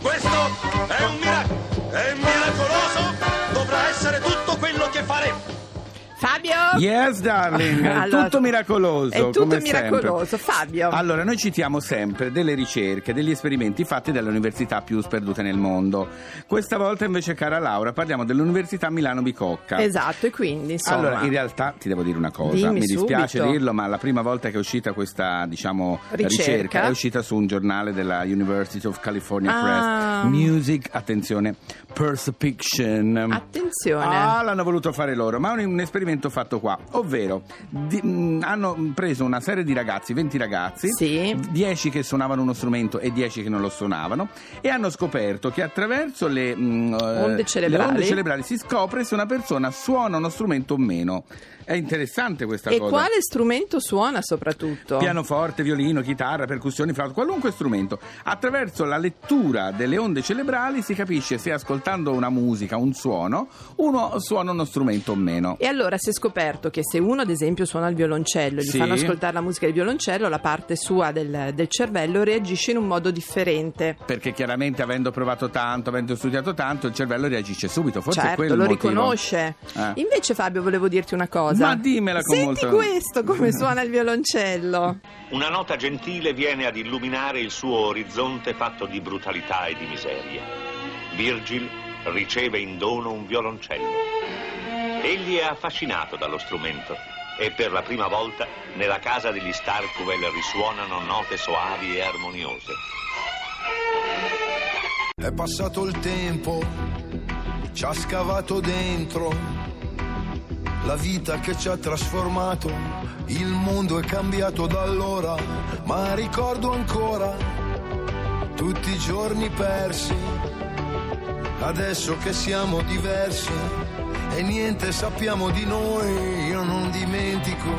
Questo è un miracolo! È miracoloso! Dovrà essere tutto quello che faremo! Fabio? Yes, darling, Allora, tutto miracoloso. È tutto come miracoloso. sempre. Fabio. Allora, noi citiamo sempre delle ricerche, degli esperimenti fatti dalle università più sperdute nel mondo. Questa volta invece, cara Laura, parliamo dell'Università Milano Bicocca. Esatto, e quindi insomma. Allora, in realtà ti devo dire una cosa, Dimmi mi dispiace subito. dirlo, ma la prima volta che è uscita questa, diciamo, Ricerca. è uscita su un giornale della University of California Ah. Press. Music, attenzione, Perception. Attenzione. Ah, l'hanno voluto fare loro, ma è un, un esperimento fatto qua, ovvero di- mh, hanno preso una serie di ragazzi, 20 ragazzi, Sì. 10 che suonavano uno strumento e 10 che non lo suonavano e hanno scoperto che attraverso le, mh, eh, Onde cerebrali. le onde cerebrali si scopre se una persona suona uno strumento o meno. È interessante questa e cosa. quale strumento suona soprattutto? Pianoforte, violino, chitarra, percussioni, flauto, qualunque strumento. Attraverso la lettura delle onde cerebrali si capisce se ascoltando una musica, un suono, uno suona uno strumento o meno. E allora si è scoperto che se uno ad esempio suona il violoncello, gli Sì. fanno ascoltare la musica del violoncello, la parte sua del, del cervello reagisce in un modo differente. Perché chiaramente avendo provato tanto, avendo studiato tanto, il cervello reagisce subito. Forse è certo, quello il lo motivo. riconosce. Eh. Invece Fabio volevo dirti una cosa. Ma dimmela con Senti molto- questo come suona il violoncello. Una nota gentile viene ad illuminare il suo orizzonte fatto di brutalità e di miseria. Virgil riceve in dono un violoncello. Egli è affascinato dallo strumento e per la prima volta nella casa degli Starkwell risuonano note soavi e armoniose. È passato il tempo, ci ha scavato dentro. La vita che ci ha trasformato, il mondo è cambiato da allora, ma ricordo ancora tutti i giorni persi. Adesso che siamo diversi e niente sappiamo di noi, io non dimentico,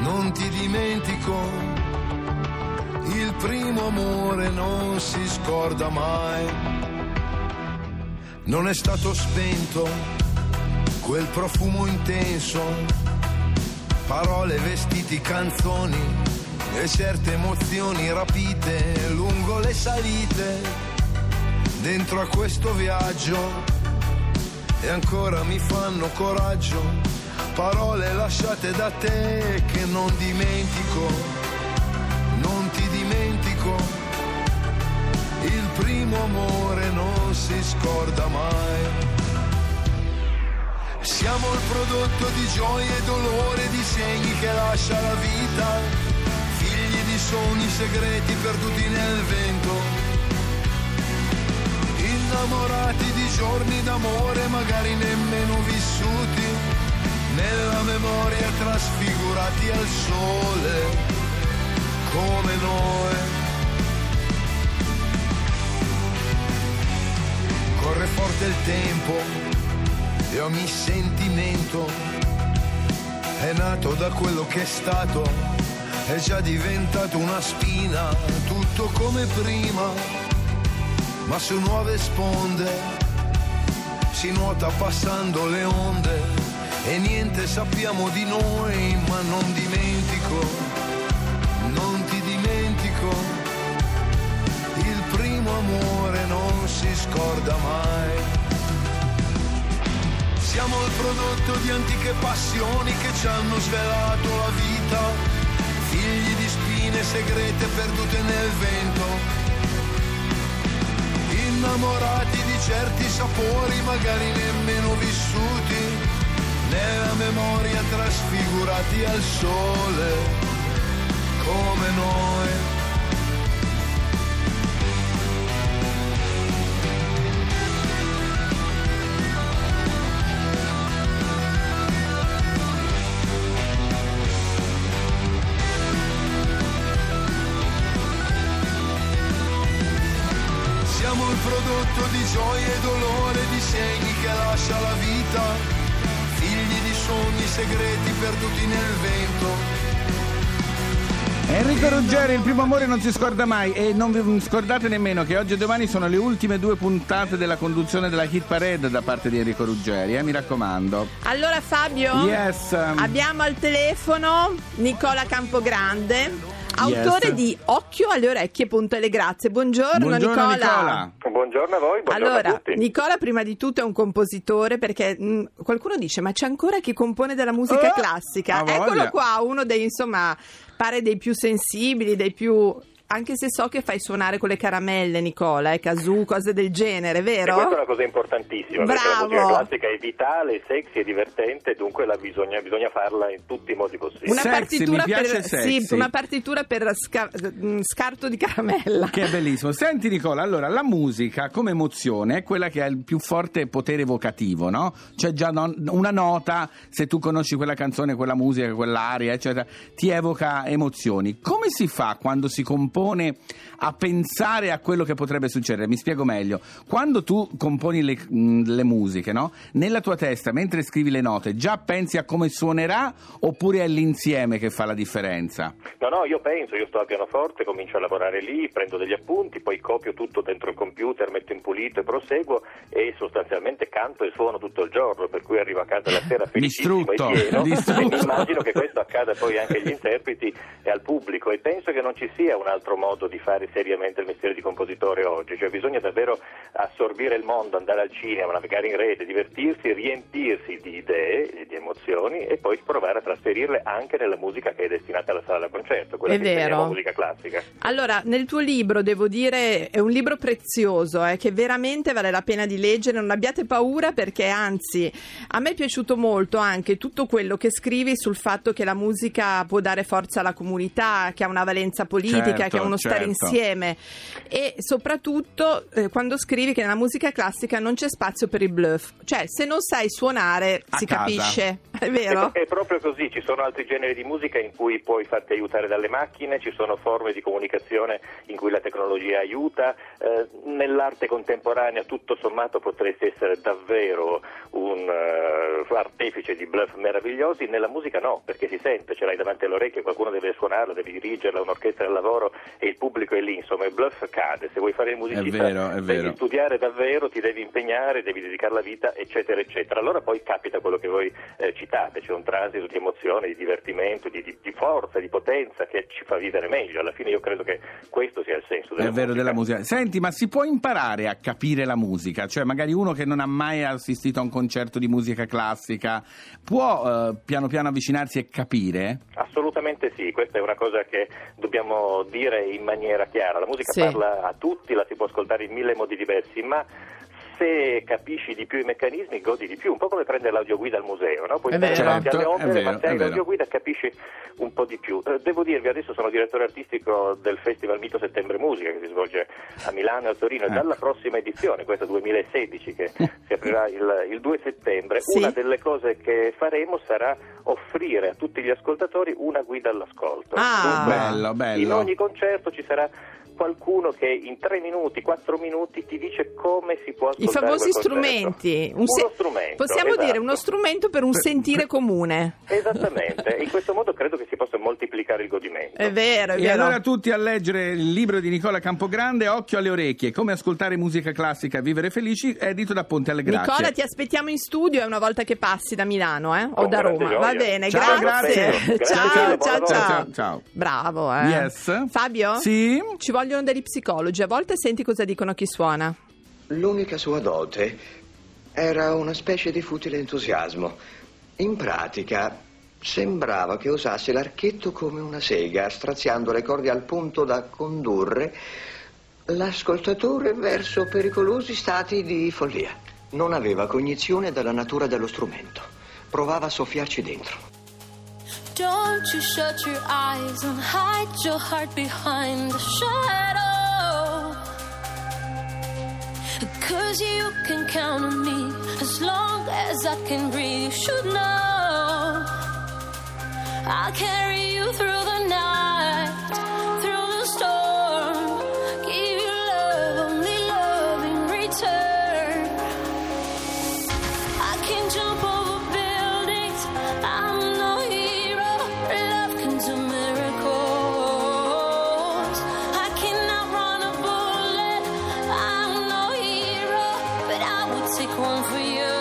non ti dimentico. Il primo amore non si scorda mai. Non è stato spento quel profumo intenso, parole, vestiti, canzoni e certe emozioni rapite lungo le salite. Dentro a questo viaggio e ancora mi fanno coraggio. Parole lasciate da te che non dimentico non ti dimentico. Il primo amore non si scorda mai siamo il prodotto di gioia e dolore di segni che lascia la vita. Figli di sogni segreti perduti nel vento. Innamorati di giorni d'amore magari nemmeno vissuti, nella memoria trasfigurati al sole, come noi. Corre forte il tempo e ogni sentimento è nato da quello che è stato, è già diventato una spina, tutto come prima. Ma su nuove sponde si nuota passando le onde. E niente sappiamo di noi, ma non dimentico, non ti dimentico, il primo amore non si scorda mai. Siamo il prodotto di antiche passioni che ci hanno svelato la vita, figli di spine segrete perdute nel vento. Innamorati di certi sapori magari nemmeno vissuti, nella memoria trasfigurati al sole, come noi. Di gioia e dolore, di segni che lascia la vita, figli di sogni segreti perduti nel vento. Enrico Ruggeri, il primo amore non si scorda mai e non vi scordate nemmeno che oggi e domani sono le ultime due puntate della conduzione della Hit Parade da parte di Enrico Ruggeri, eh, mi raccomando. Allora Fabio, Yes. um, abbiamo al telefono Nicola Campogrande. Autore Yes. di Occhio alle orecchie, punto e le grazie. Buongiorno, Buongiorno Nicola. Nicola. Buongiorno a voi, buongiorno Allora, a tutti. Nicola prima di tutto è un compositore perché mh, qualcuno dice ma c'è ancora chi compone della musica Oh, classica? Eccolo qua, uno dei insomma pare dei più sensibili, dei più anche se so che fai suonare con le caramelle Nicola, eh, kazoo, cose del genere, E questa è vero? una cosa importantissima perché la Bravo. musica classica è vitale, sexy e divertente, dunque la bisogna, bisogna farla in tutti i modi possibili. Una Sexy, partitura per sì, una partitura per sca- mh, scarto di caramella. Che è bellissimo. Senti Nicola, allora la musica come emozione è quella che ha il più forte potere evocativo, no? C'è già non- una nota, se tu conosci quella canzone, quella musica, quell'aria, eccetera, ti evoca emozioni. Come si fa quando si compone a pensare a quello che potrebbe succedere? Mi spiego meglio. Quando tu componi le, mh, le musiche, no? Nella tua testa, mentre scrivi le note, già pensi a come suonerà oppure è l'insieme che fa la differenza? No, no, io penso, io sto al pianoforte, comincio a lavorare lì, prendo degli appunti, poi copio tutto dentro il computer, metto in pulito e proseguo e sostanzialmente canto e suono tutto il giorno, per cui arrivo a casa la sera felicissimo Distrutto, e pieno distrutto. e mi immagino che questo accada poi anche agli interpreti e al pubblico e penso che non ci sia un altro modo di fare seriamente il mestiere di compositore oggi, cioè bisogna davvero assorbire il mondo, andare al cinema, navigare in rete, divertirsi, riempirsi di idee e di emozioni e poi provare a trasferirle anche nella musica che è destinata alla sala da concerto, quella È che vero. musica classica. Allora, nel tuo libro devo dire è un libro prezioso, eh, che veramente vale la pena di leggere, non abbiate paura perché anzi a me è piaciuto molto anche tutto quello che scrivi sul fatto che la musica può dare forza alla comunità, che ha una valenza politica, Certo, che ha uno stare certo. insieme e soprattutto eh, quando scrivi che nella musica classica non c'è spazio per il bluff, cioè se non sai suonare A si casa. capisce, è vero? È, è proprio così, ci sono altri generi di musica in cui puoi farti aiutare dalle macchine, ci sono forme di comunicazione in cui la tecnologia aiuta, eh, nell'arte contemporanea tutto sommato potresti essere davvero un eh, artefice di bluff meravigliosi, nella musica no, perché si sente, ce l'hai davanti alle orecchie, qualcuno deve suonarla, devi dirigerla, un'orchestra al lavoro e il pubblico è lì, insomma il bluff cade, se vuoi fare il musicista vero, è devi vero. studiare davvero, ti devi impegnare, devi dedicare la vita, eccetera, eccetera. Allora poi capita quello che voi eh, citate, c'è un transito di emozione, di divertimento, di, di- di forza, di potenza che ci fa vivere meglio. Alla fine io credo che questo sia il senso della È vero musica. della musica. Senti, ma si può imparare a capire la musica? Cioè, magari uno che non ha mai assistito a un concerto di musica classica può eh, piano piano avvicinarsi e capire? Assolutamente sì, questa è una cosa che dobbiamo dire in maniera chiara. La musica Sì. parla a tutti, la si può ascoltare in mille modi diversi, ma se capisci di più i meccanismi godi di più, un po' come prendere l'audioguida al museo, no? Puoi alle Certo, è opere, vero, ma se hai l'audioguida capisci un po' di più. Eh, devo dirvi, adesso sono direttore artistico del Festival Mito Settembre Musica che si svolge a Milano e a Torino e Ecco. dalla prossima edizione, questa 2016 che si aprirà il, il 2 settembre, Sì. una delle cose che faremo sarà offrire a tutti gli ascoltatori una guida all'ascolto. Ah. Dunque, Bello, bello. In ogni concerto ci sarà qualcuno che in tre minuti, quattro minuti ti dice come si può I ascoltare famosi quel concerto. strumenti, un Uno se- strumento, possiamo esatto. dire uno strumento per un sentire comune. Esattamente, in questo modo credo che si possa moltiplicare il godimento. È vero, è E vero. allora tutti a leggere il libro di Nicola Campogrande, Occhio alle orecchie, come ascoltare musica classica e vivere felici, edito da Ponte alle Grazie. Nicola, ti aspettiamo in studio eh, una volta che passi da Milano eh? o Con da Roma. gioia. Va bene, Ciao, grazie. grazie. Ciao, ciao, ciao. Ciao, ciao. Bravo, eh. Yes. Fabio? Sì? Ci vogliono degli psicologi. A volte senti cosa dicono chi suona. L'unica sua dote era una specie di futile entusiasmo. In pratica sembrava che usasse l'archetto come una sega, straziando le corde al punto da condurre l'ascoltatore verso pericolosi stati di follia. Non aveva cognizione della natura dello strumento. Provava a soffiarci dentro. Don't you shut your eyes and hide your heart behind the shadow. Cause you can count on me as long as I can breathe. You should know I'll carry you through the night, take one for you.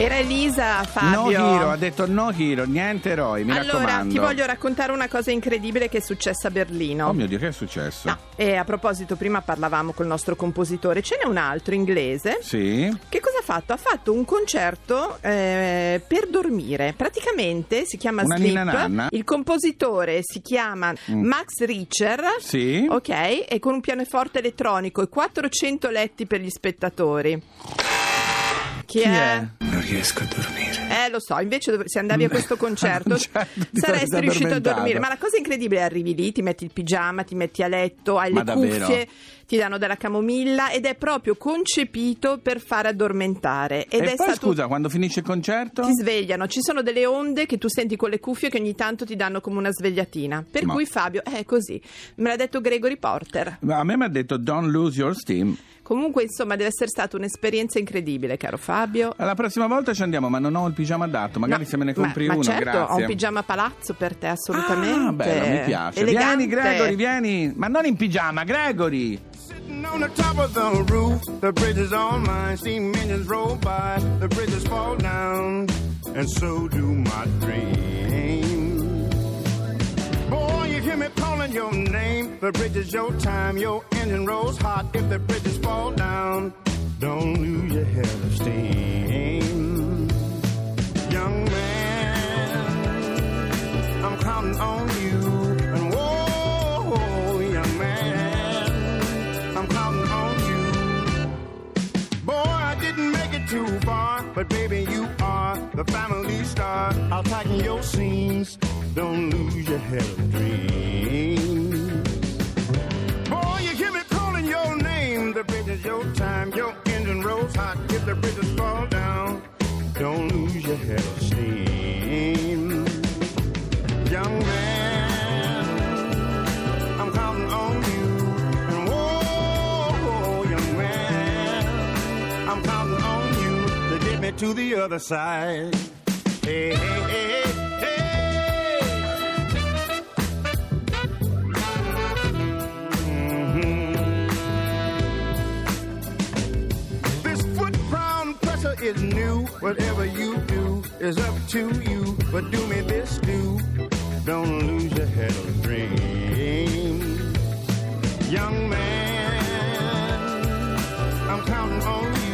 Era Elisa, Fabio. No hero, ha detto no hero, niente eroi, mi allora, raccomando. ti voglio raccontare una cosa incredibile che è successa a Berlino. Oh mio Dio, che è successo? No, e a proposito, prima parlavamo col nostro compositore, ce n'è un altro inglese. Sì? Che cosa ha fatto? Ha fatto un concerto eh, per dormire. Praticamente si chiama Una Sleep. nanna? Il compositore si chiama Max Richer. Sì? Ok, e con un pianoforte elettronico e 400 letti per gli spettatori. Chi, Chi è? Non riesco a dormire. Eh, lo so, invece dov- se andavi a questo concerto Concerto, ti saresti riuscito a dormire. Ma la cosa incredibile è arrivi lì, ti metti il pigiama, ti metti a letto, hai Ma le davvero? cuffie, ti danno della camomilla ed è proprio concepito per fare addormentare. Ed e è poi stato scusa, quando finisce il concerto? ti svegliano, ci sono delle onde che tu senti con le cuffie che ogni tanto ti danno come una svegliatina. Per Ma- cui Fabio è così. Me l'ha detto Gregory Porter. A me mi ha detto don't lose your steam. Comunque, insomma, deve essere stata un'esperienza incredibile, caro Fabio. La prossima volta ci andiamo, ma non ho il pigiama adatto. Magari No, se me ne compri ma uno, certo, grazie. ho un pigiama palazzo per te, assolutamente. Ah, bello, mi piace. Elegante. Vieni, Gregory, vieni. Ma non in pigiama, Gregory. On the top of the roof, the bridge is all mine. Steam engines roll by, the bridges fall down, and so do my dreams. Boy, you hear me your name. The bridge is your time, your engine rolls hot. If the bridges fall down, don't lose your head of steam. Young man, I'm counting on you. And whoa, young man, I'm counting on you. Boy, I didn't make it too far, but baby, you are the family star. I'll tighten your seams. Don't lose your head of dreams. Time. Your engine rolls hot. If the bridges fall down, don't lose your head of steam. Young man, I'm counting on you. And young man, I'm counting on you to get me to the other side. Hey, hey. Is new. Whatever you do is up to you. But do me this, do. Don't lose your head of dreams. Young man, I'm counting on you.